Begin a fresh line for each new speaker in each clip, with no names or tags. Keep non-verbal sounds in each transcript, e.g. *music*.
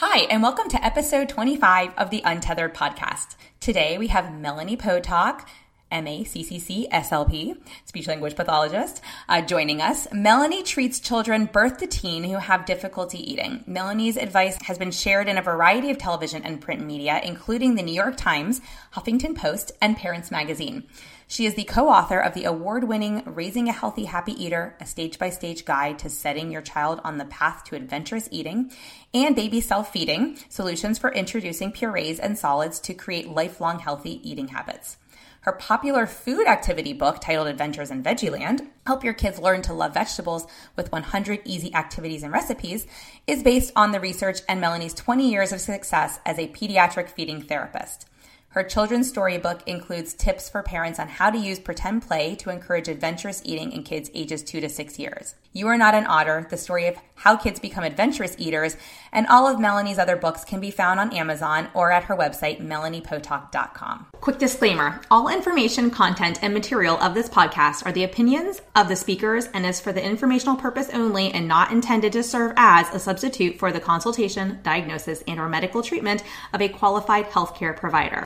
Hi, and welcome to episode 25 of the Untethered podcast. Today we have Melanie Potock, MACCC SLP, speech language pathologist, uh, joining us. Melanie treats children birth to teen who have difficulty eating. Melanie's advice has been shared in a variety of television and print media, including the New York Times, Huffington Post, and Parents Magazine. She is the co author of the award winning Raising a Healthy Happy Eater, a stage by stage guide to setting your child on the path to adventurous eating, and Baby Self Feeding Solutions for Introducing Purees and Solids to Create Lifelong Healthy Eating Habits. Her popular food activity book titled Adventures in Veggieland, Help Your Kids Learn to Love Vegetables with 100 Easy Activities and Recipes, is based on the research and Melanie's 20 years of success as a pediatric feeding therapist. Her children's storybook includes tips for parents on how to use pretend play to encourage adventurous eating in kids ages 2 to 6 years. You Are Not an Otter, the story of how kids become adventurous eaters, and all of Melanie's other books can be found on Amazon or at her website, melaniepotock.com. Quick disclaimer all information, content, and material of this podcast are the opinions of the speakers and is for the informational purpose only and not intended to serve as a substitute for the consultation, diagnosis, and or medical treatment of a qualified healthcare provider.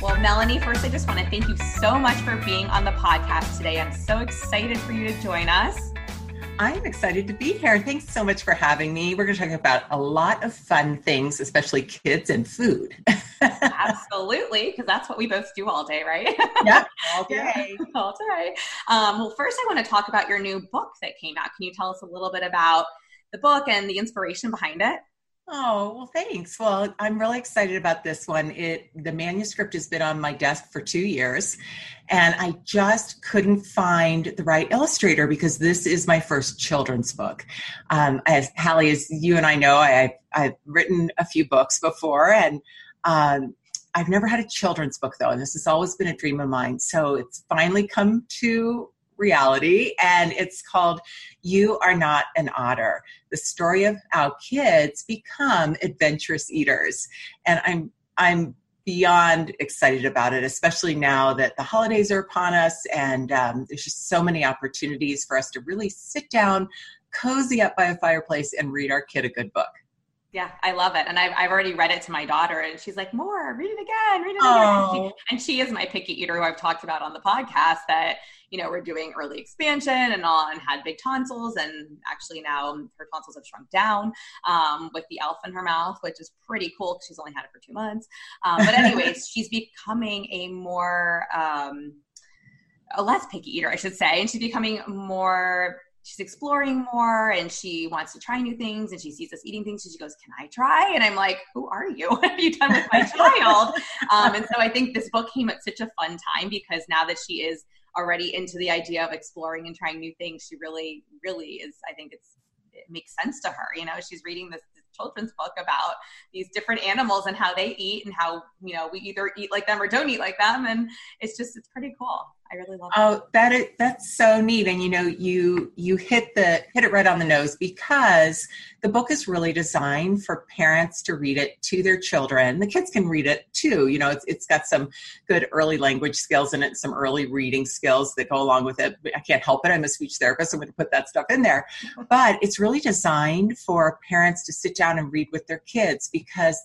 Well, Melanie, first, I just want to thank you so much for being on the podcast today. I'm so excited for you to join us.
I'm excited to be here. Thanks so much for having me. We're going to talk about a lot of fun things, especially kids and food. *laughs*
Absolutely, because that's what we both do all day, right?
Yeah, *laughs* all day.
all day. Um, well, first, I want to talk about your new book that came out. Can you tell us a little bit about the book and the inspiration behind it?
Oh, well, thanks. Well, I'm really excited about this one. It the manuscript has been on my desk for 2 years and I just couldn't find the right illustrator because this is my first children's book. Um, as Hallie, as you and I know, I, I've written a few books before and um, I've never had a children's book though, and this has always been a dream of mine. So it's finally come to reality, and it's called You Are Not an Otter the story of how kids become adventurous eaters. And I'm, I'm beyond excited about it, especially now that the holidays are upon us and um, there's just so many opportunities for us to really sit down, cozy up by a fireplace, and read our kid a good book.
Yeah, I love it. And I've, I've already read it to my daughter, and she's like, More, read it again, read it again. And she, and she is my picky eater who I've talked about on the podcast that, you know, we're doing early expansion and all, and had big tonsils. And actually, now her tonsils have shrunk down um, with the elf in her mouth, which is pretty cool because she's only had it for two months. Um, but, anyways, *laughs* she's becoming a more, um, a less picky eater, I should say. And she's becoming more she's exploring more and she wants to try new things and she sees us eating things and she goes can i try? And i'm like who are you? *laughs* What have you done with my child? *laughs* Um, and so i think this book came at such a fun time because now that she is already into the idea of exploring and trying new things she really really is i think it's it makes sense to her you know? She's reading this, this children's book about these different animals and how they eat and how you know we either eat like them or don't eat like them and it's just it's pretty cool I really love.
Oh, that is that's so neat, and you know, you you hit the hit it right on the nose because the book is really designed for parents to read it to their children. The kids can read it too. You know, it's it's got some good early language skills in it, some early reading skills that go along with it. I can't help it. I'm a speech therapist. I'm going to put that stuff in there, *laughs* but it's really designed for parents to sit down and read with their kids because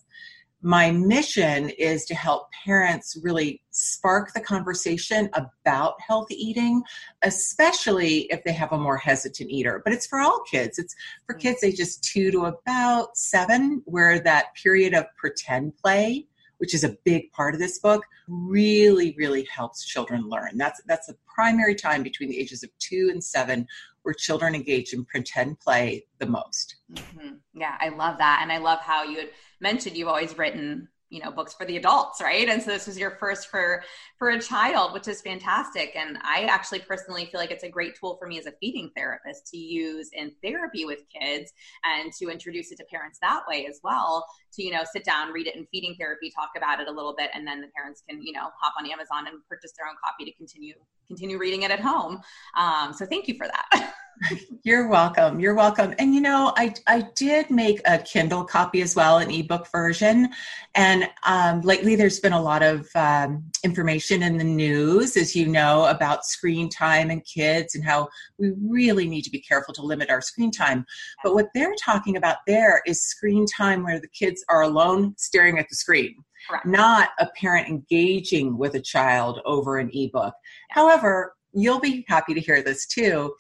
my mission is to help parents really spark the conversation about healthy eating, especially if they have a more hesitant eater. But it's for all kids. It's for mm. kids ages two to about seven, where that period of pretend play, which is a big part of this book, really, really helps children learn. That's that's the primary time between the ages of two and seven where children engage in pretend play the most.
Mm-hmm. Yeah, I love that. And I love how you had mentioned you've always written you know books for the adults right? And so this was your first for for a child which is fantastic. And i actually personally feel like it's a great tool for me as a feeding therapist to use in therapy with kids and to introduce it to parents that way as well to you know sit down read it in feeding therapy talk about it a little bit and then the parents can you know hop on amazon and purchase their own copy to continue continue reading it at home um, so thank you for that *laughs*
You're welcome. You're welcome. And you know, I I did make a Kindle copy as well, an ebook version. And um, lately, there's been a lot of um, information in the news, as you know, about screen time and kids and how we really need to be careful to limit our screen time. But what they're talking about there is screen time where the kids are alone staring at the screen. Correct. Not a parent engaging with a child over an ebook. However, you'll be happy to hear this too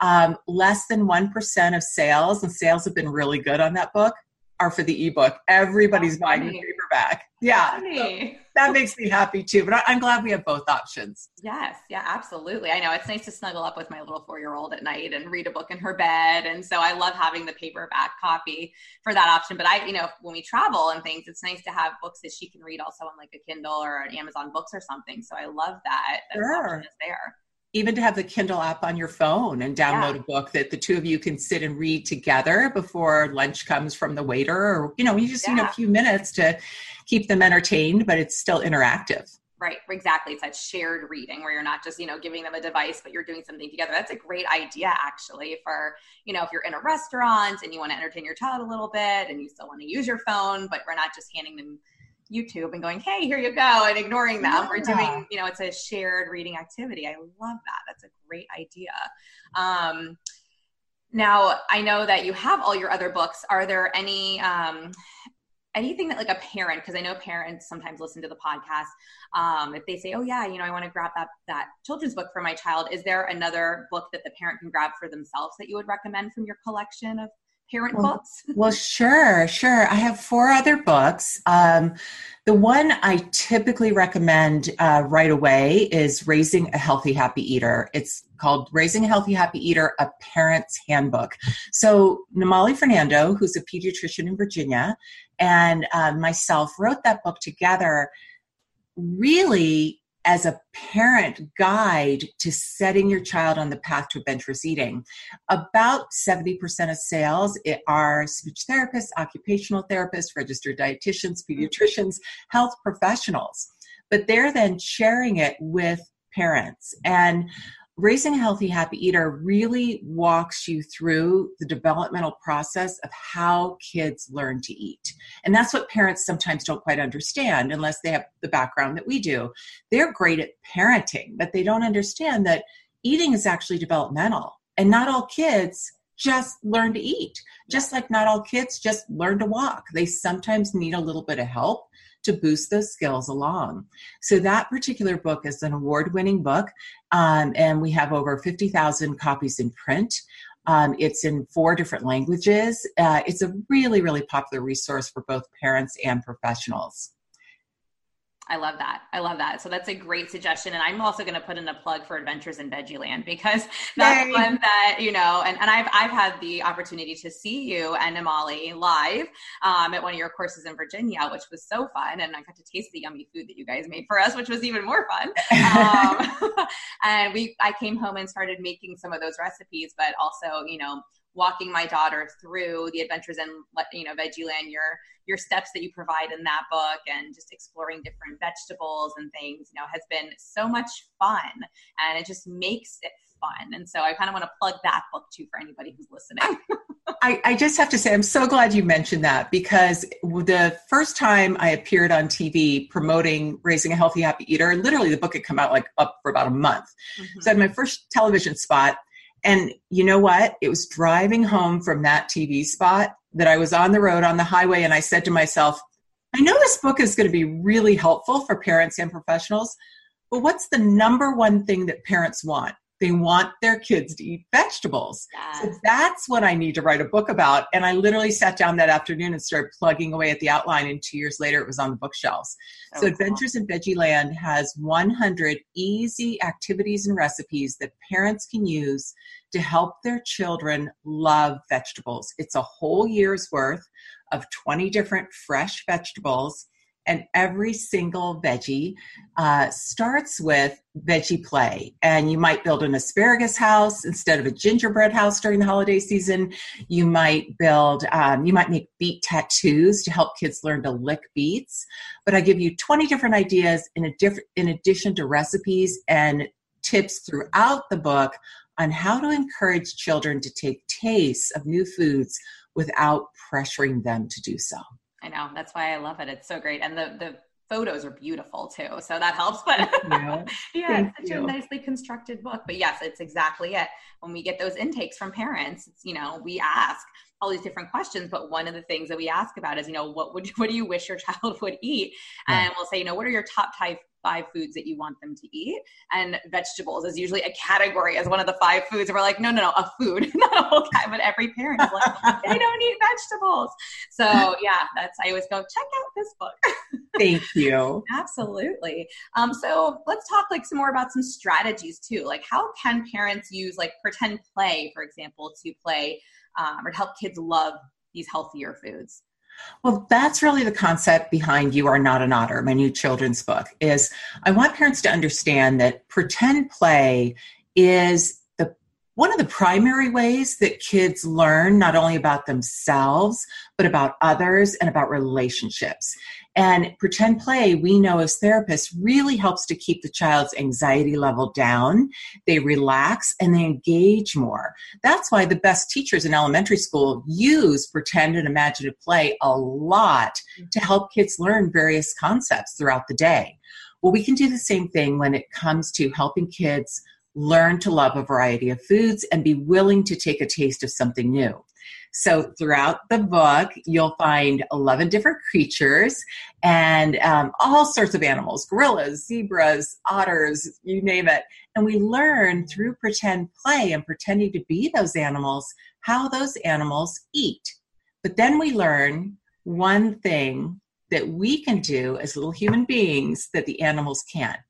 um, less than 1% of sales, and sales have been really good on that book, are for the ebook. Everybody's That's buying funny. the paperback. Yeah. So that makes me happy too. But I'm glad we have both options.
Yes. Yeah, absolutely. I know it's nice to snuggle up with my little four year old at night and read a book in her bed. And so I love having the paperback copy for that option. But I, you know, when we travel and things, it's nice to have books that she can read also on like a Kindle or an Amazon Books or something. So I love that. That sure. option is there
even to have the Kindle app on your phone and download yeah. a book that the two of you can sit and read together before lunch comes from the waiter, or you know, you just yeah. need a few minutes to keep them entertained, but it's still interactive.
Right, exactly. It's that shared reading where you're not just, you know, giving them a device, but you're doing something together. That's a great idea, actually, for, you know, if you're in a restaurant and you want to entertain your child a little bit and you still want to use your phone, but we're not just handing them YouTube and going, hey, here you go, and ignoring them. Yeah. We're doing, you know, it's a shared reading activity. I love that. That's a great idea. Um, now, I know that you have all your other books. Are there any um, anything that like a parent because i know parents sometimes listen to the podcast um, if they say oh yeah you know i want to grab that that children's book for my child is there another book that the parent can grab for themselves that you would recommend from your collection of parent
well,
books? *laughs*
well, sure, sure. I have four other books. Um, the one I typically recommend uh, right away is Raising a Healthy Happy Eater. It's called Raising a Healthy Happy Eater, a Parent's Handbook. So, Nimali Fernando, who's a pediatrician in Virginia, and uh, myself wrote that book together really as a parent guide to setting your child on the path to adventurous eating. About 70% of sales are speech therapists, occupational therapists, registered dietitians, mm-hmm. pediatricians, health professionals. But they're then sharing it with parents. And Raising a Healthy Happy Eater really walks you through the developmental process of how kids learn to eat. And that's what parents sometimes don't quite understand unless they have the background that we do. They're great at parenting, but they don't understand that eating is actually developmental. And not all kids just learn to eat, just like not all kids just learn to walk. They sometimes need a little bit of help to boost those skills along. So that particular book is an award-winning book, um, and we have over 50,000 copies in print. Um, it's in four different languages. Uh, it's a really, really popular resource for both parents and professionals.
I love that. I love that. So that's a great suggestion. And I'm also going to put in a plug for Adventures in Veggieland because *laughs* that's Yay. one that, you know, and, and I've, I've had the opportunity to see you and Nimali live um, at one of your courses in Virginia, which was so fun. And I got to taste the yummy food that you guys made for us, which was even more fun. *laughs* Um, *laughs* and we, I came home and started making some of those recipes, but also, you know, walking my daughter through the adventures in you know Veggie Veggieland, your your steps that you provide in that book, and just exploring different vegetables and things, you know, has been so much fun, and it just makes it fun. And so I kind of want to plug that book too for anybody who's listening.
I, I, just have to say, I'm so glad you mentioned that because the first time I appeared on TV promoting Raising a Healthy Happy Eater, literally the book had come out like up for about a month. Mm-hmm. So I had my first television spot and you know what? It was driving home from that TV spot that I was on the road on the highway, and I said to myself, I know this book is going to be really helpful for parents and professionals, but what's the number one thing that parents want? They want their kids to eat vegetables. Yes. So that's what I need to write a book about. And I literally sat down that afternoon and started plugging away at the outline. And two years later, it was on the bookshelves. Oh, so Adventures cool. in Veggieland has 100 easy activities and recipes that parents can use to help their children love vegetables. It's a whole year's worth of 20 different fresh vegetables and every single veggie uh, starts with veggie play. And you might build an asparagus house instead of a gingerbread house during the holiday season. You might build, um, you might make beet tattoos to help kids learn to lick beets. But I give you 20 different ideas in, a diff- in addition to recipes and tips throughout the book on how to encourage children to take tastes of new foods without pressuring them to do so.
I know. That's why I love it. It's so great. And the the photos are beautiful too. So that helps. But *laughs* yeah, it's such you. a nicely constructed book. But yes, it's exactly it. When we get those intakes from parents, it's, you know, we ask all these different questions, but one of the things that we ask about is, you know, what would *laughs* what do you wish your child would eat? Yeah. And we'll say, you know, what are your top five five foods that you want them to eat. And vegetables is usually a category as one of the five foods. And we're like, no, no, no, a food, *laughs* not a whole cat. But every parent is like, *laughs* they don't eat vegetables. So yeah, that's I always go check out this book.
Thank you.
Absolutely. Um, so let's talk like some more about some strategies too. Like how can parents use like pretend play, for example, to play um, or to help kids love these healthier foods?
Well, that's really the concept behind You Are Not an Otter, my new children's book, is I want parents to understand that pretend play is one of the primary ways that kids learn not only about themselves, but about others and about relationships. And pretend play, we know as therapists, really helps to keep the child's anxiety level down. They relax and they engage more. That's why the best teachers in elementary school use pretend and imaginative play a lot to help kids learn various concepts throughout the day. Well, we can do the same thing when it comes to helping kids learn to love a variety of foods and be willing to take a taste of something new. So throughout the book, you'll find 11 different creatures and um, all sorts of animals gorillas, zebras, otters, you name it. And we learn through pretend play and pretending to be those animals how those animals eat. But then we learn one thing that we can do as little human beings that the animals can't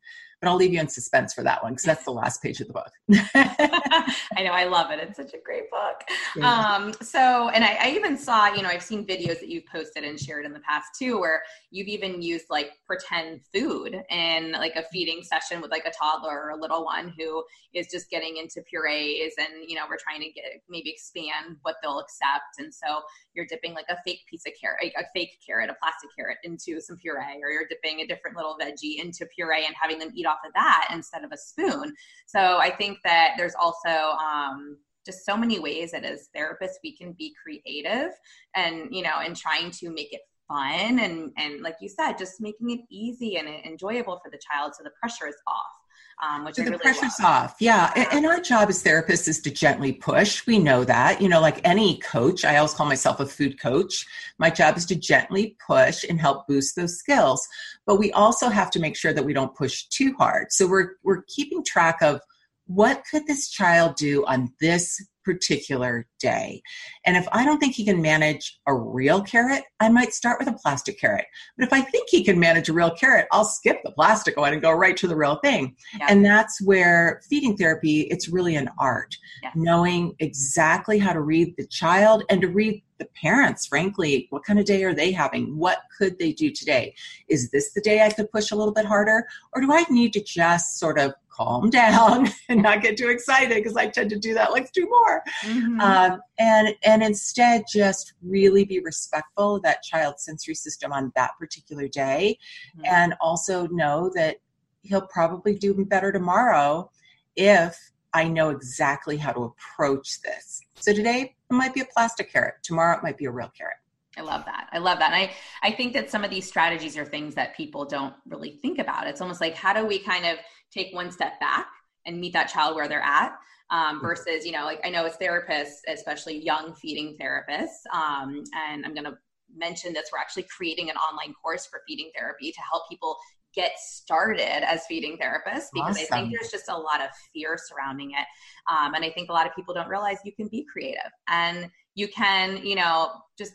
but I'll leave you in suspense for that one because that's the last page of the book. *laughs*
I know, I love it. It's such a great book. Yeah. Um, so, and I, I, even saw, you know, I've seen videos that you've posted and shared in the past too, where you've even used like pretend food in like a feeding session with like a toddler or a little one who is just getting into purees, and you know, we're trying to get maybe expand what they'll accept, and so you're dipping like a fake piece of carrot, a fake carrot, a plastic carrot into some puree, or you're dipping a different little veggie into puree and having them eat off of that instead of a spoon. So I think that there's also um, just so many ways that as therapists we can be creative and you know and trying to make it fun and and like you said just making it easy and enjoyable for the child so the pressure is off um, which
so
the
really pressure's love. off. Yeah. yeah. And our job as therapists is to gently push. We know that. You know, like any coach, I always call myself a food coach. My job is to gently push and help boost those skills. But we also have to make sure that we don't push too hard. So we're we're keeping track of what could this child do on this particular day. And if I don't think he can manage a real carrot, I might start with a plastic carrot. But if I think he can manage a real carrot, I'll skip the plastic one and go right to the real thing. Yeah. And that's where feeding therapy, it's really an art. Yeah. Knowing exactly how to read the child and to read the parents, frankly, what kind of day are they having? What could they do today? Is this the day I could push a little bit harder? Or do I need to just sort of calm down *laughs* and not get too excited because I tend to do that. Let's do more, mm-hmm. um, and and instead just really be respectful of that child's sensory system on that particular day, mm-hmm. and also know that he'll probably do better tomorrow if I know exactly how to approach this. So today it might be a plastic carrot. Tomorrow it might be a real carrot.
I love that. I love that. And I, I think that some of these strategies are things that people don't really think about. It's almost like how do we kind of take one step back and meet that child where they're at um, mm-hmm. versus, you know, like I know as therapists, especially young feeding therapists, um, and I'm going to mention this, we're actually creating an online course for feeding therapy to help people get started as feeding therapists because awesome. I think there's just a lot of fear surrounding it. Um, and I think a lot of people don't realize you can be creative and you can, you know, just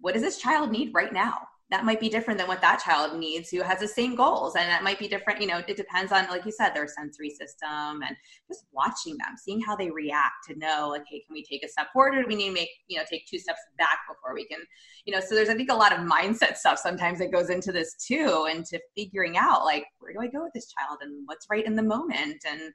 what does this child need right now? That might be different than what that child needs who has the same goals. And that might be different you know it depends on like you said their sensory system and just watching them seeing how they react to know like hey can we take a step forward or do we need to make you know take two steps back before we can you know so there's i think a lot of mindset stuff sometimes that goes into this too and to figuring out like where do i go with this child and what's right in the moment and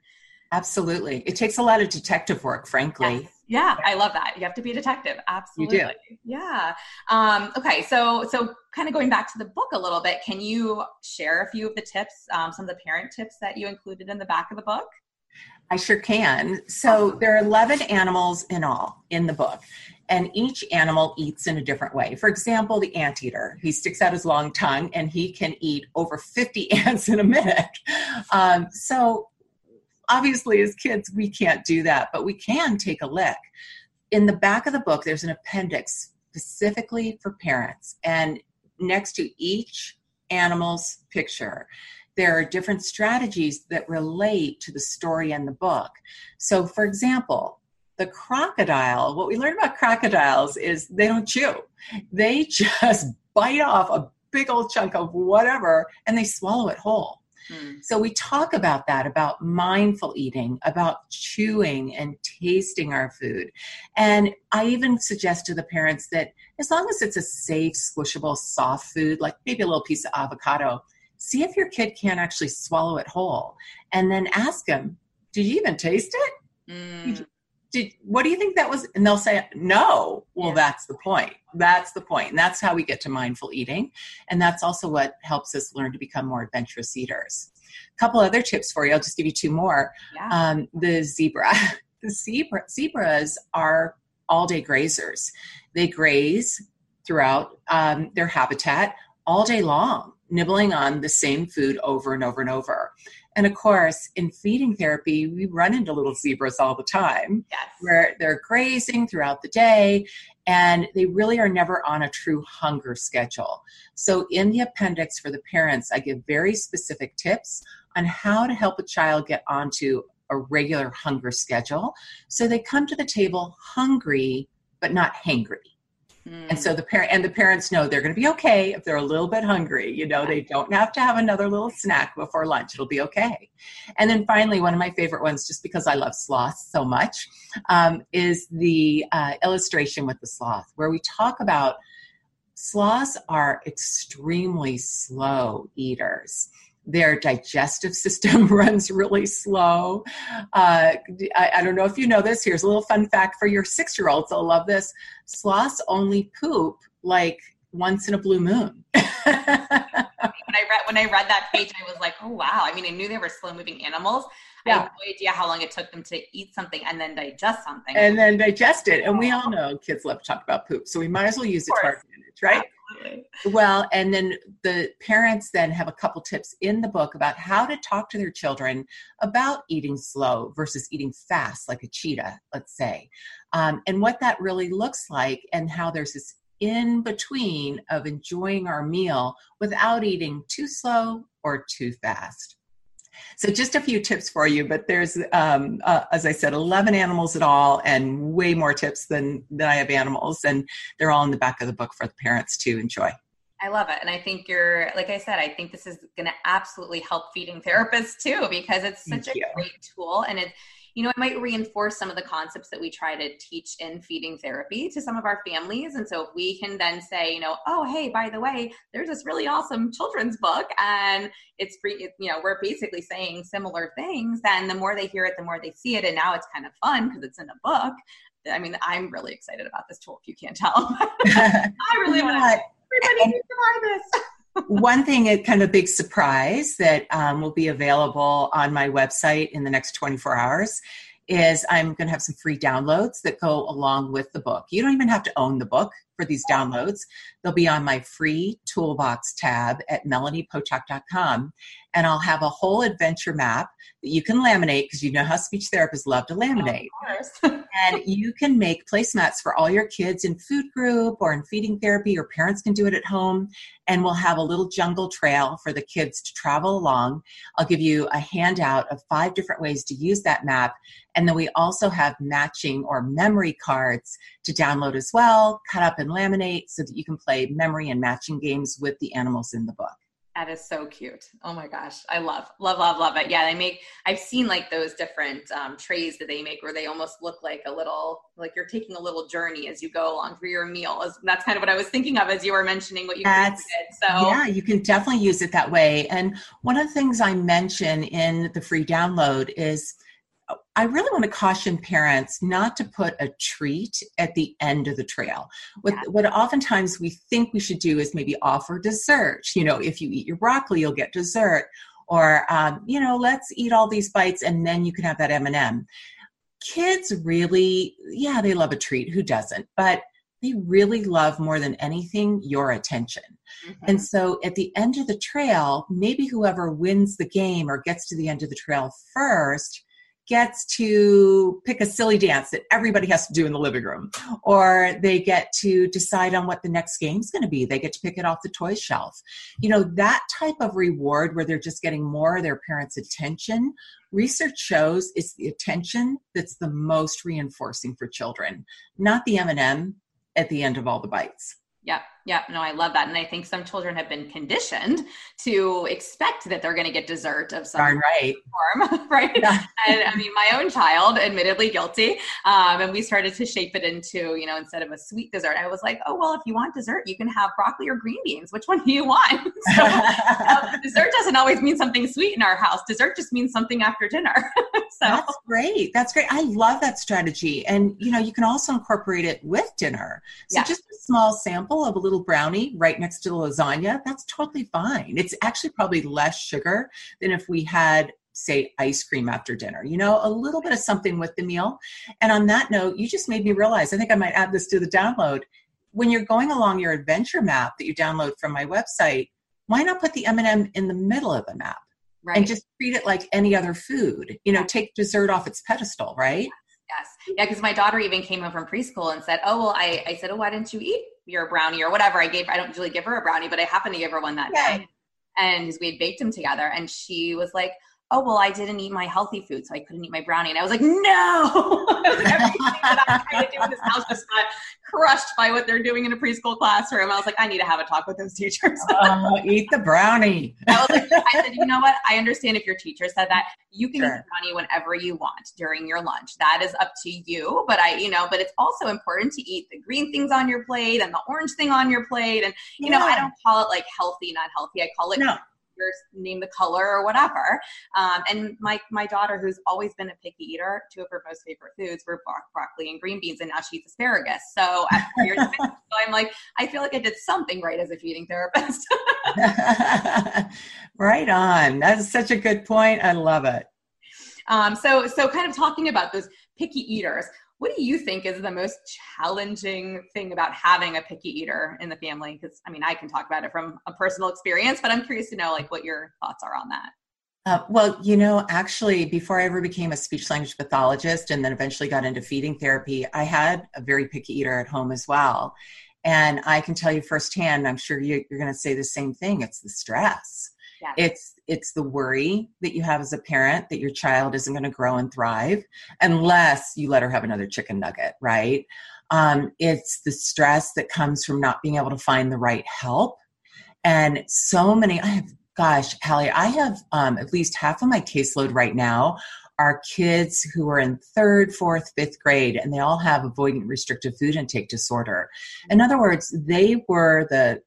Absolutely. It takes a lot of detective work, frankly.
Yes. Yeah, I love that. You have to be a detective. Absolutely. You do. Yeah. Um, okay. So, so kind of going back to the book a little bit, can you share a few of the tips, um, some of the parent tips that you included in the back of the book?
I sure can. So there are 11 animals in all in the book, and each animal eats in a different way. For example, the anteater, he sticks out his long tongue and he can eat over 50 *laughs* ants in a minute. Um, so obviously as kids we can't do that but we can take a lick. In the back of the book there's an appendix specifically for parents and next to each animal's picture there are different strategies that relate to the story in the book. So for example the crocodile what we learn about crocodiles is they don't chew. They *laughs* just bite off a big old chunk of whatever and they swallow it whole Hmm. So we talk about that, about mindful eating, about chewing and tasting our food. And I even suggest to the parents that as long as it's a safe, squishable, soft food, like maybe a little piece of avocado, see if your kid can't actually swallow it whole. And then ask them, did you even taste it? Mm did what do you think that was? And they'll say no. Well yeah. that's the point. That's the point. And that's how we get to mindful eating. And that's also what helps us learn to become more adventurous eaters. A couple other tips for you. I'll just give you two more. Yeah. um, the zebra. *laughs* The zebra zebras are all day grazers. They graze throughout um, their habitat all day long nibbling on the same food over and over and over and of course, in feeding therapy, we run into little zebras all the time
yes.
where they're grazing throughout the day and they really are never on a true hunger schedule. So, in the appendix for the parents, I give very specific tips on how to help a child get onto a regular hunger schedule so they come to the table hungry but not hangry. Mm. And so the parent and the parents know they're going to be okay if they're a little bit hungry. You know, they don't have to have another little snack before lunch. It'll be okay. And then finally, one of my favorite ones, just because I love sloths so much, um, is the uh, illustration with the sloth, where we talk about sloths are extremely slow eaters their digestive system *laughs* runs really slow. Uh, I, I, don't know if you know this. Here's a little fun fact for your six year olds. They'll love this. Sloths only poop like once in a blue moon. *laughs* when
I read when I read that page, I was like, oh wow. I mean, I knew they were slow moving animals. Yeah. I had no idea how long it took them to eat something and then digest something.
And then digest it. And we all know kids love to talk about poop, so we might as well use it to our advantage, right? Absolutely. Well, and then the parents then have a couple tips in the book about how to talk to their children about eating slow versus eating fast, like a cheetah, let's say, um, and what that really looks like, and how there's this in between of enjoying our meal without eating too slow or too fast. So, just a few tips for you, but there's, um, uh, as I said, 11 animals at all, and way more tips than, than I have animals. And they're all in the back of the book for the parents to enjoy.
I love it. And I think you're, like I said, I think this is going to absolutely help feeding therapists too, because it's such Thank a you. great tool. And it, you know, it might reinforce some of the concepts that we try to teach in feeding therapy to some of our families. And so if we can then say, you know, oh, hey, by the way, there's this really awesome children's book and it's free, you know, we're basically saying similar things, then the more they hear it, the more they see it. And now it's kind of fun because it's in a book. I mean, I'm really excited about this tool if you can't tell. *laughs* I really want to. Everybody needs to buy this.
One thing, a kind of big surprise that um, will be available on my website in the next 24 hours is I'm going to have some free downloads that go along with the book. You don't even have to own the book for these downloads. They'll be on my free toolbox tab at melaniepotock.com. And I'll have a whole adventure map that you can laminate because you know how speech therapists love to laminate. *laughs* and you can make placemats for all your kids in food group or in feeding therapy, or parents can do it at home. And we'll have a little jungle trail for the kids to travel along. I'll give you a handout of five different ways to use that map. And then we also have matching or memory cards to download as well, cut up and laminate so that you can play memory and matching games with the animals in the book.
That is so cute. Oh my gosh. I love, love, love, love it. Yeah, they make, I've seen like those different um, trays that they make where they almost look like a little, like you're taking a little journey as you go along through your meal. That's kind of what I was thinking of as you were mentioning what you did. So,
yeah, you can definitely use it that way. And one of the things I mention in the free download is I really want to caution parents not to put a treat at the end of the trail. What, yeah. what oftentimes we think we should do is maybe offer dessert. You know, if you eat your broccoli, you'll get dessert. Or, um, you know, let's eat all these bites and then you can have that M&M. Kids really, yeah, they love a treat. Who doesn't? But they really love more than anything your attention. Mm-hmm. And so at the end of the trail, maybe whoever wins the game or gets to the end of the trail first gets to pick a silly dance that everybody has to do in the living room, or they get to decide on what the next game's going to be. They get to pick it off the toy shelf. You know, that type of reward where they're just getting more of their parents' attention. Research shows it's the attention that's the most reinforcing for children, not the M&M at the end of all the bites.
Yep. Yeah, no, I love that. And I think some children have been conditioned to expect that they're going to get dessert of some
Darn right.
form, *laughs* right? Yeah. and I mean, my own child, admittedly guilty, um, and we started to shape it into, you know, instead of a sweet dessert, I was like, oh, well, if you want dessert, you can have broccoli or green beans. Which one do you want? *laughs* so um, *laughs* dessert doesn't always mean something sweet in our house. Dessert just means something after dinner. so
That's great. That's great. I love that strategy. And, you know, you can also incorporate it with dinner. So yeah. just a small sample of a little little brownie right next to the lasagna, that's totally fine. It's actually probably less sugar than if we had say ice cream after dinner you know a little bit of something with the meal. And on that note you just made me realize i think i might add this to the download when you're going along your adventure map that you download from my website why not put the m&m in the middle of the map? Right. and just treat it like any other food you know take dessert off its pedestal right?
Yes. Yeah because my daughter even came home from preschool and said oh well i, I said oh why didn't you eat your brownie or whatever. I gave, I don't usually give her a brownie, but I happened to give her one that yeah. day. And we had baked them together. And she was like, oh well i didn't eat my healthy food so i couldn't eat my brownie. And i was like no! *laughs* I was like, everything that i'm trying to do in this house just got crushed by what they're doing in a preschool classroom. I was like i need to have a talk with those teachers.
Uh, *laughs* eat the brownie. *laughs*
I, was like, I said you know what? I understand if your teacher said that. You can sure. eat the brownie whenever you want during your lunch. That is up to you but i you know but it's also important to eat the green things on your plate and the orange thing on your plate and you yeah. know i don't call it like healthy not healthy. I call it no name the color or whatever. Um, and my my daughter, who's always been a picky eater, two of her most favorite foods were bro- broccoli and green beans, and now she eats asparagus. So at so *laughs* I'm like, I feel like I did something right as a feeding therapist. *laughs* *laughs*
right on. That's such a good point. I love it.
Um, so so kind of talking about those picky eaters what do you think is the most challenging thing about having a picky eater in the family? Because I mean, I can talk about it from a personal experience, but I'm curious to know like what your thoughts are on that.
Uh, well, you know, actually, before I ever became a speech language pathologist and then eventually got into feeding therapy, I had a very picky eater at home as well. And I can tell you firsthand, I'm sure you, are going to say the same thing. It's the stress. It's it's the worry that you have as a parent that your child isn't going to grow and thrive unless you let her have another chicken nugget, right? Um, it's the stress that comes from not being able to find the right help. And so many, I have, gosh, Hallie, I have um, at least half of my caseload right now are kids who are in third, fourth, fifth grade, and they all have avoidant restrictive food intake disorder. In other words, they were the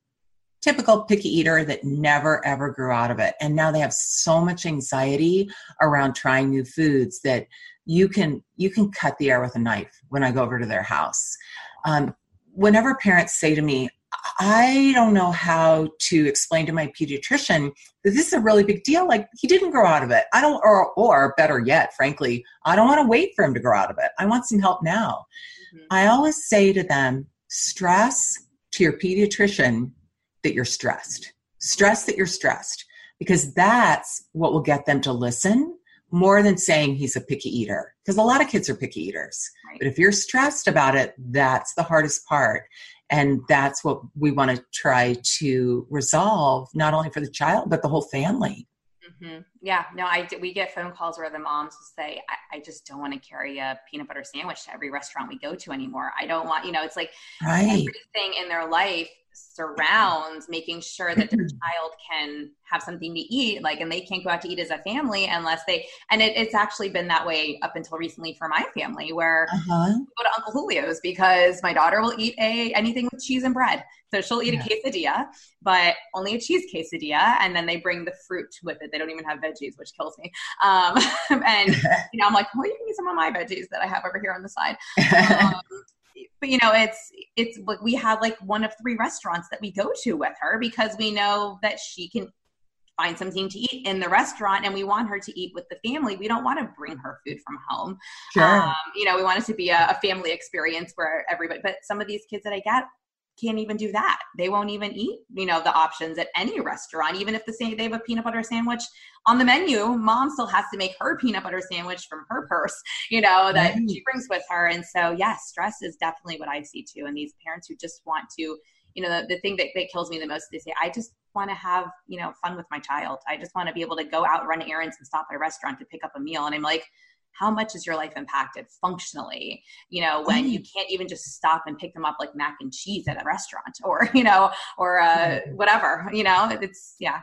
typical picky eater that never ever grew out of it. And now they have so much anxiety around trying new foods that you can you can cut the air with a knife when i go over to their house. Um, whenever parents say to me i don't know how to explain to my pediatrician that this is a really big deal like he didn't grow out of it. I don't or or better yet frankly i don't want to wait for him to grow out of it. I want some help now. Mm-hmm. i always say to them stress to your pediatrician that you're stressed. Stress that you're stressed because that's what will get them to listen more than saying he's a picky eater. Because a lot of kids are picky eaters. Right. But if you're stressed about it, that's the hardest part. And that's what we want to try to resolve, not only for the child, but the whole family.
Mm-hmm. Yeah, no, I we get phone calls where the moms will say, I, I, just don't want to carry a peanut butter sandwich to every restaurant we go to anymore. I don't want, you know, it's like right. everything in their life surrounds making sure that their *clears throat* child can have something to eat like and they can't go out to eat as a family unless they and it, it's actually been that way up until recently for my family where uh-huh. go to uncle julio's because my daughter will eat a anything with cheese and bread so she'll eat yeah. a quesadilla but only a cheese quesadilla and then they bring the fruit with it they don't even have veggies which kills me um, *laughs* and *laughs* you know i'm like well you can eat some of my veggies that i have over here on the side *laughs* um, but you know it's it's like we have like one of three restaurants that we go to with her because we know that she can find something to eat in the restaurant and we want her to eat with the family we don't want to bring her food from home sure. Um, you know we want it to be a, a family experience where everybody but some of these kids that i get can't even do that. They won't even eat, you know, the options at any restaurant. Even if the say they have a peanut butter sandwich on the menu, mom still has to make her peanut butter sandwich from her purse, *laughs* you know, that she brings with her. And so, yes, yeah, stress is definitely what I see too. And these parents who just want to, you know, the, the thing that, that kills me the most, they say, I just want to have, you know, fun with my child. I just want to be able to go out, run errands and stop by a restaurant to pick up a meal. And I'm like, how much is your life impacted functionally? You know when you mm. can't even just stop and pick them up like mac and cheese at a restaurant or *laughs* you know or uh, whatever you know? It's yeah.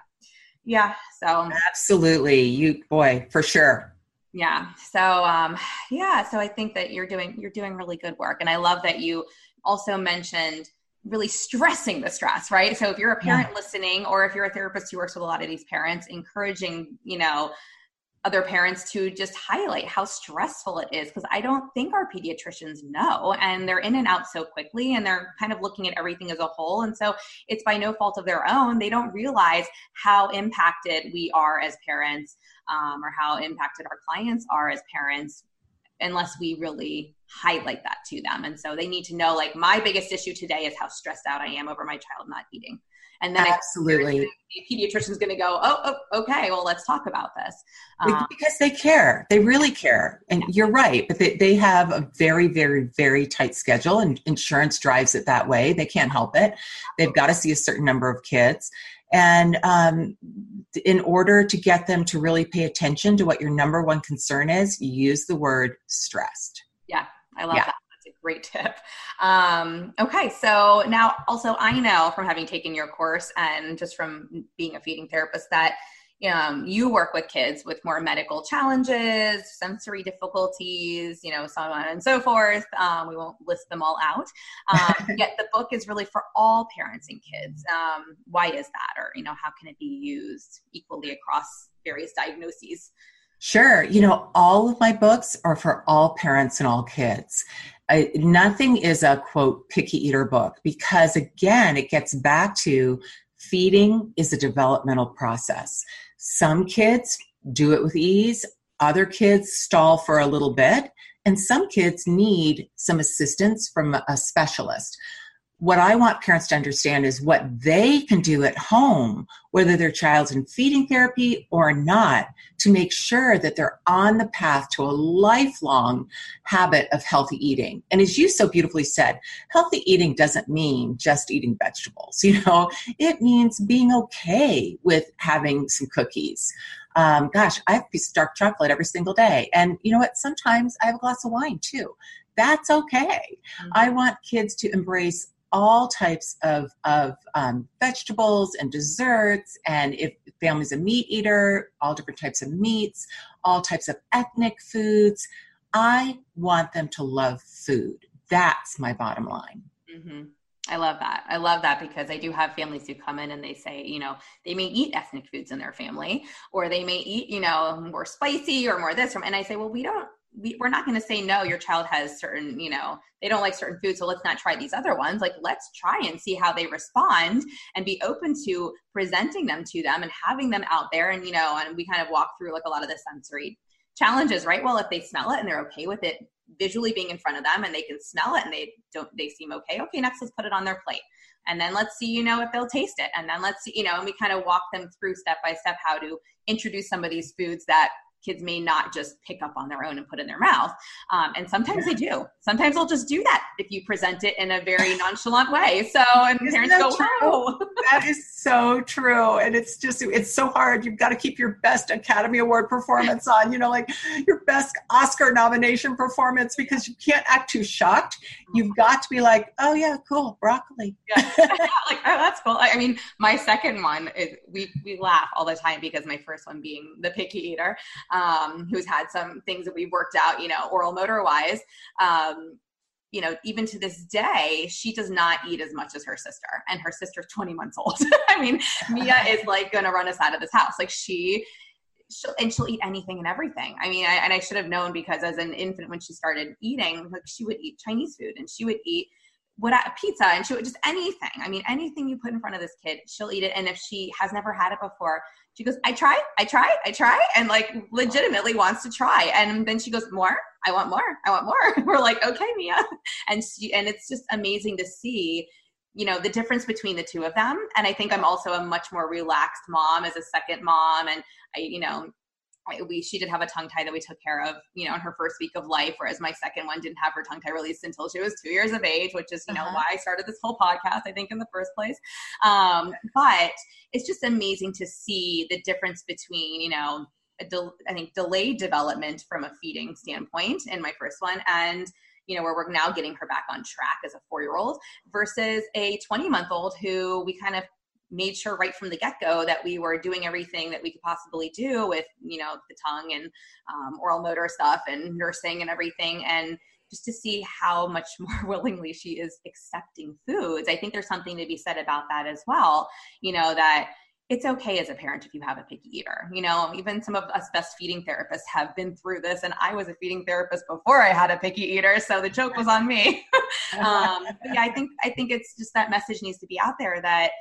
Yeah so
absolutely. You boy for sure.
Yeah so um yeah so i think that you're doing you're doing really good work. And i love that you also mentioned really stressing the stress, right? So if you're a parent yeah. listening or if you're a therapist who works with a lot of these parents, encouraging, you know, other parents to just highlight how stressful it is because I don't think our pediatricians know and they're in and out so quickly and they're kind of looking at everything as a whole. And so it's by no fault of their own. They don't realize how impacted we are as parents um, or how impacted our clients are as parents unless we really highlight that to them. And so they need to know like my biggest issue today is how stressed out I am over my child not eating. And then
absolutely,
the pediatrician's going to go, oh, oh, okay, well, let's talk about this
um, because they care. They really care, and yeah. you're right. But they, they have a very, very, very tight schedule, and insurance drives it that way. They can't help it. They've got to see a certain number of kids, and um, in order to get them to really pay attention to what your number one concern is, you use the word stressed.
Yeah, I love yeah. that great *laughs* tip. Um, okay, so now also I know from having taken your course and just from being a feeding therapist that um, you work with kids with more medical challenges, sensory difficulties, you know, so on and so forth. Um, we won't list them all out. Um, *laughs* yet the book is really for all parents and kids. Um, why is that? Or, you know, how can it be used equally across various diagnoses?
Sure. You know, all of my books are for all parents and all kids. I, nothing is a quote picky eater book because again it gets back to feeding is a developmental process. Some kids do it with ease. Other kids stall for a little bit. And some kids need some assistance from a specialist what I want parents to understand is what they can do at home, whether their child's in feeding therapy or not, to make sure that they're on the path to a lifelong habit of healthy eating. And as you so beautifully said, healthy eating doesn't mean just eating vegetables. *laughs* You know, it means being okay with having some cookies. Um, gosh, I have a piece of dark chocolate every single day. And you know what? Sometimes I have a glass of wine too that's okay. Mm-hmm. I want kids to embrace all types of, of um, vegetables and desserts. And if family's a meat eater, all different types of meats, all types of ethnic foods. I want them to love food. That's my bottom line.
Mm-hmm. I love that. I love that because I do have families who come in and they say, you know, they may eat ethnic foods in their family, or they may eat, you know, more spicy or more this. And I say, well, we don't we, we're not going to say no your child has certain you know they don't like certain foods so let's not try these other ones. Like let's try and see how they respond and be open to presenting them to them and having them out there and you know and we kind of walk through like a lot of the sensory challenges right? Well if they smell it and they're okay with it visually being in front of them and they can smell it and they don't they seem okay okay next let's put it on their plate. And then let's see you know if they'll taste it. And then let's see you know and we kind of walk them through step by step how to introduce some of these foods that kids may not just pick up on their own and put in their mouth. Um, and sometimes they do. Sometimes they'll just do that if you present it in a very *laughs* nonchalant way. So, and Isn't parents go, true? wow.
That is so true. And it's just, it's so hard. You've got to keep your best Academy Award performance on, you know, like your best Oscar nomination performance because you can't act too shocked. You've got to be like, oh, yeah, cool, broccoli.
Yeah. *laughs* like, oh, that's cool. I mean, my second one is we, we laugh all the time because my first one being the picky eater um, who's had some things that we've worked out, you know, oral motor wise. Um, you know, even to this day, she does not eat as much as her sister, and her sister's 20 months old. *laughs* I mean, Mia *laughs* is like going to run us out of this house. Like she, she'll, and she'll eat anything and everything. I mean, I, and I should have known because as an infant, when she started eating, like she would eat Chinese food and she would eat what a pizza and she would just anything. I mean, anything you put in front of this kid, she'll eat it. And if she has never had it before, she goes, I try, I try, I try, and like legitimately wants to try. And then she goes, More, I want more, I want more. *laughs* We're like, okay, Mia. *laughs* And she, and it's just amazing to see, you know, the difference between the two of them. And I think I'm also a much more relaxed mom as a second mom. And I, you know, we she did have a tongue tie that we took care of you know in her first week of life whereas my second one didn't have her tongue tie released until she was two years of age which is you know uh-huh. why i started this whole podcast i think in the first place um, but it's just amazing to see the difference between you know del- i think delayed development from a feeding standpoint in my first one and you know, where we're now getting her back on track as a four year old versus a 20 month old who we kind of made sure right from the get-go that we were doing everything that we could possibly do with you know the tongue and um, oral motor stuff and nursing and everything and just to see how much *laughs* more willingly she is accepting foods i think there's something to be said about that as well you know that it's okay as a parent if you have a picky eater. You know, even some of us best feeding therapists have been through this, and I was a feeding therapist before I had a picky eater, so the joke was on me. *laughs* um, yeah, I think I think it's just that message needs to be out there that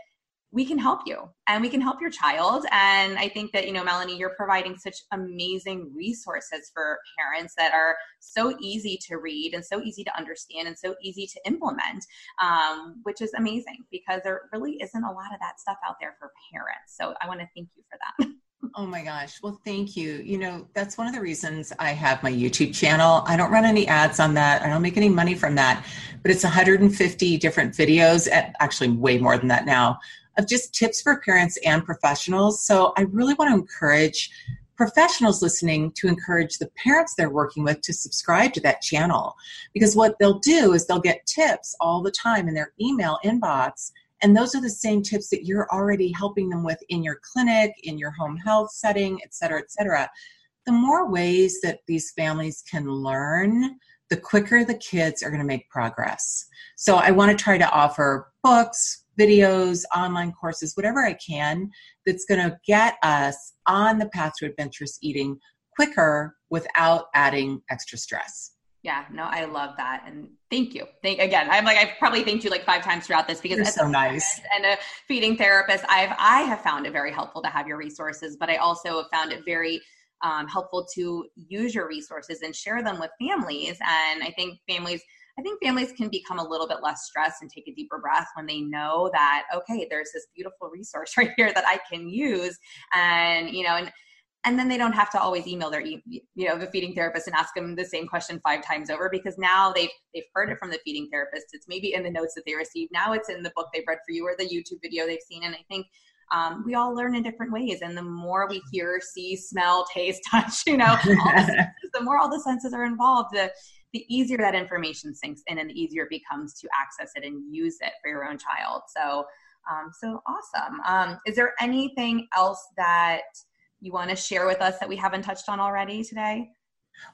we can help you and we can help your child and i think that you know melanie you're providing such amazing resources for parents that are so easy to read and so easy to understand and so easy to implement um, which is amazing because there really isn't a lot of that stuff out there for parents so i want to thank you for that *laughs*
Oh my gosh. Well, thank you. You know, that's one of the reasons I have my YouTube channel. I don't run any ads on that. I don't make any money from that, but it's 150 different videos, actually way more than that now, of just tips for parents and professionals. So I really want to encourage professionals listening to encourage the parents they're working with to subscribe to that channel. Because what they'll do is they'll get tips all the time in their email inbox and those are the same tips that you're already helping them with in your clinic in your home health setting et cetera et cetera. The more ways that these families can learn the quicker the kids are going to make progress. So i want to try to offer books videos, online courses, whatever I can that's going to get us on the path to adventurous eating quicker without adding extra stress.
Yeah, no, I love that, and thank you. Thank again. I'm like I've probably thanked you like five times throughout this because
it's so nice.
And a feeding therapist, I've I have found it very helpful to have your resources, but I also have found it very um, helpful to use your resources and share them with families. And I think families I think families can become a little bit less stressed and take a deeper breath when they know that, okay, there's this beautiful resource *laughs* right here that I can use. And, you know, and, and then they don't have to always email their you know the feeding therapist and ask them the same question five times over because now they've they've heard it from the feeding therapist. It's maybe in the notes that they received. Now it's in the book they've read for you or the youtube video they've seen. And i think um, we all learn in different ways. And the more we hear see smell taste *laughs* touch you know the, *laughs* senses, the more all the senses are involved. The the easier that information sinks in and the easier it becomes to access it and use it for your own child. So, um, so awesome. Um, is there anything else that you want to share with us that we haven't touched on already today?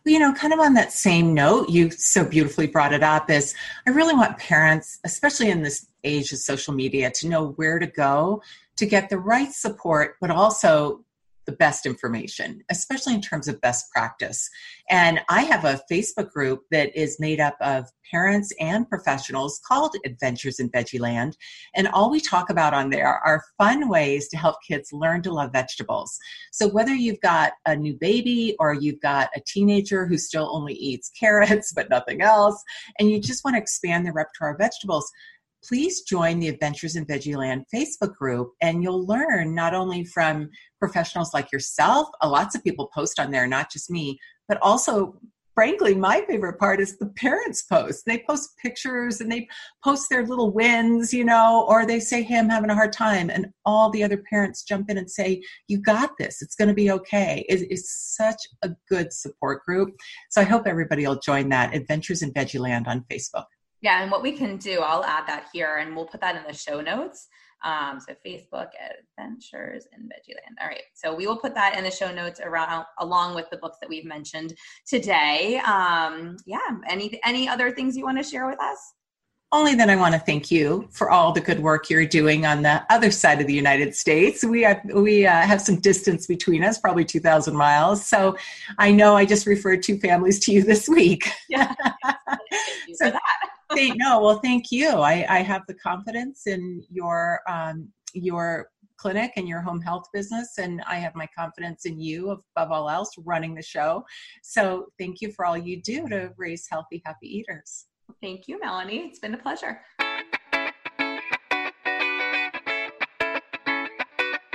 Well, you know, kind of on that same note, you so beautifully brought it up is I really want parents, especially in this age of social media, to know where to go to get the right support, but also the best information, especially in terms of best practice. And I have a Facebook group that is made up of parents and professionals called Adventures in Veggieland. And all we talk about on there are fun ways to help kids learn to love vegetables. So whether you've got a new baby or you've got a teenager who still only eats carrots *laughs* but nothing else, and you just want to expand the repertoire of vegetables, please join the Adventures in Veggieland Facebook group and you'll learn not only from professionals like yourself, lots of people post on there, not just me, but also frankly, my favorite part is the parents post. They post pictures and they post their little wins, you know, or they say, Hey, I'm having a hard time. And all the other parents jump in and say, You got this. It's going to be okay. It is such a good support group. So I hope everybody will join that Adventures in Veggieland on Facebook.
Yeah, and what we can do, I'll add that here and we'll put that in the show notes. Um, so Facebook Adventures in Veggieland. All right. So we will put that in the show notes around along with the books that we've mentioned today. Um, yeah. Any any other things you want to share with us?
Only that I want to thank you for all the good work you're doing on the other side of the United States. We have we uh, have some distance between us, probably two thousand miles. So I know I just referred two families to you this week. *laughs*
Yeah. *laughs* so,
thank, no, well, thank you. I, I have the confidence in your um, your clinic and your home health business, and I have my confidence in you above all else running the show. So, thank you for all you do to raise healthy, happy eaters.
Thank you, Melanie. It's been a pleasure.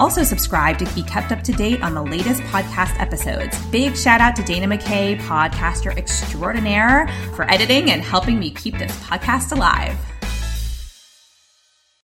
also subscribe to be kept up to date on the latest podcast episodes. Big shout out to Dana McKay, podcaster extraordinaire, for editing and helping me keep this podcast alive.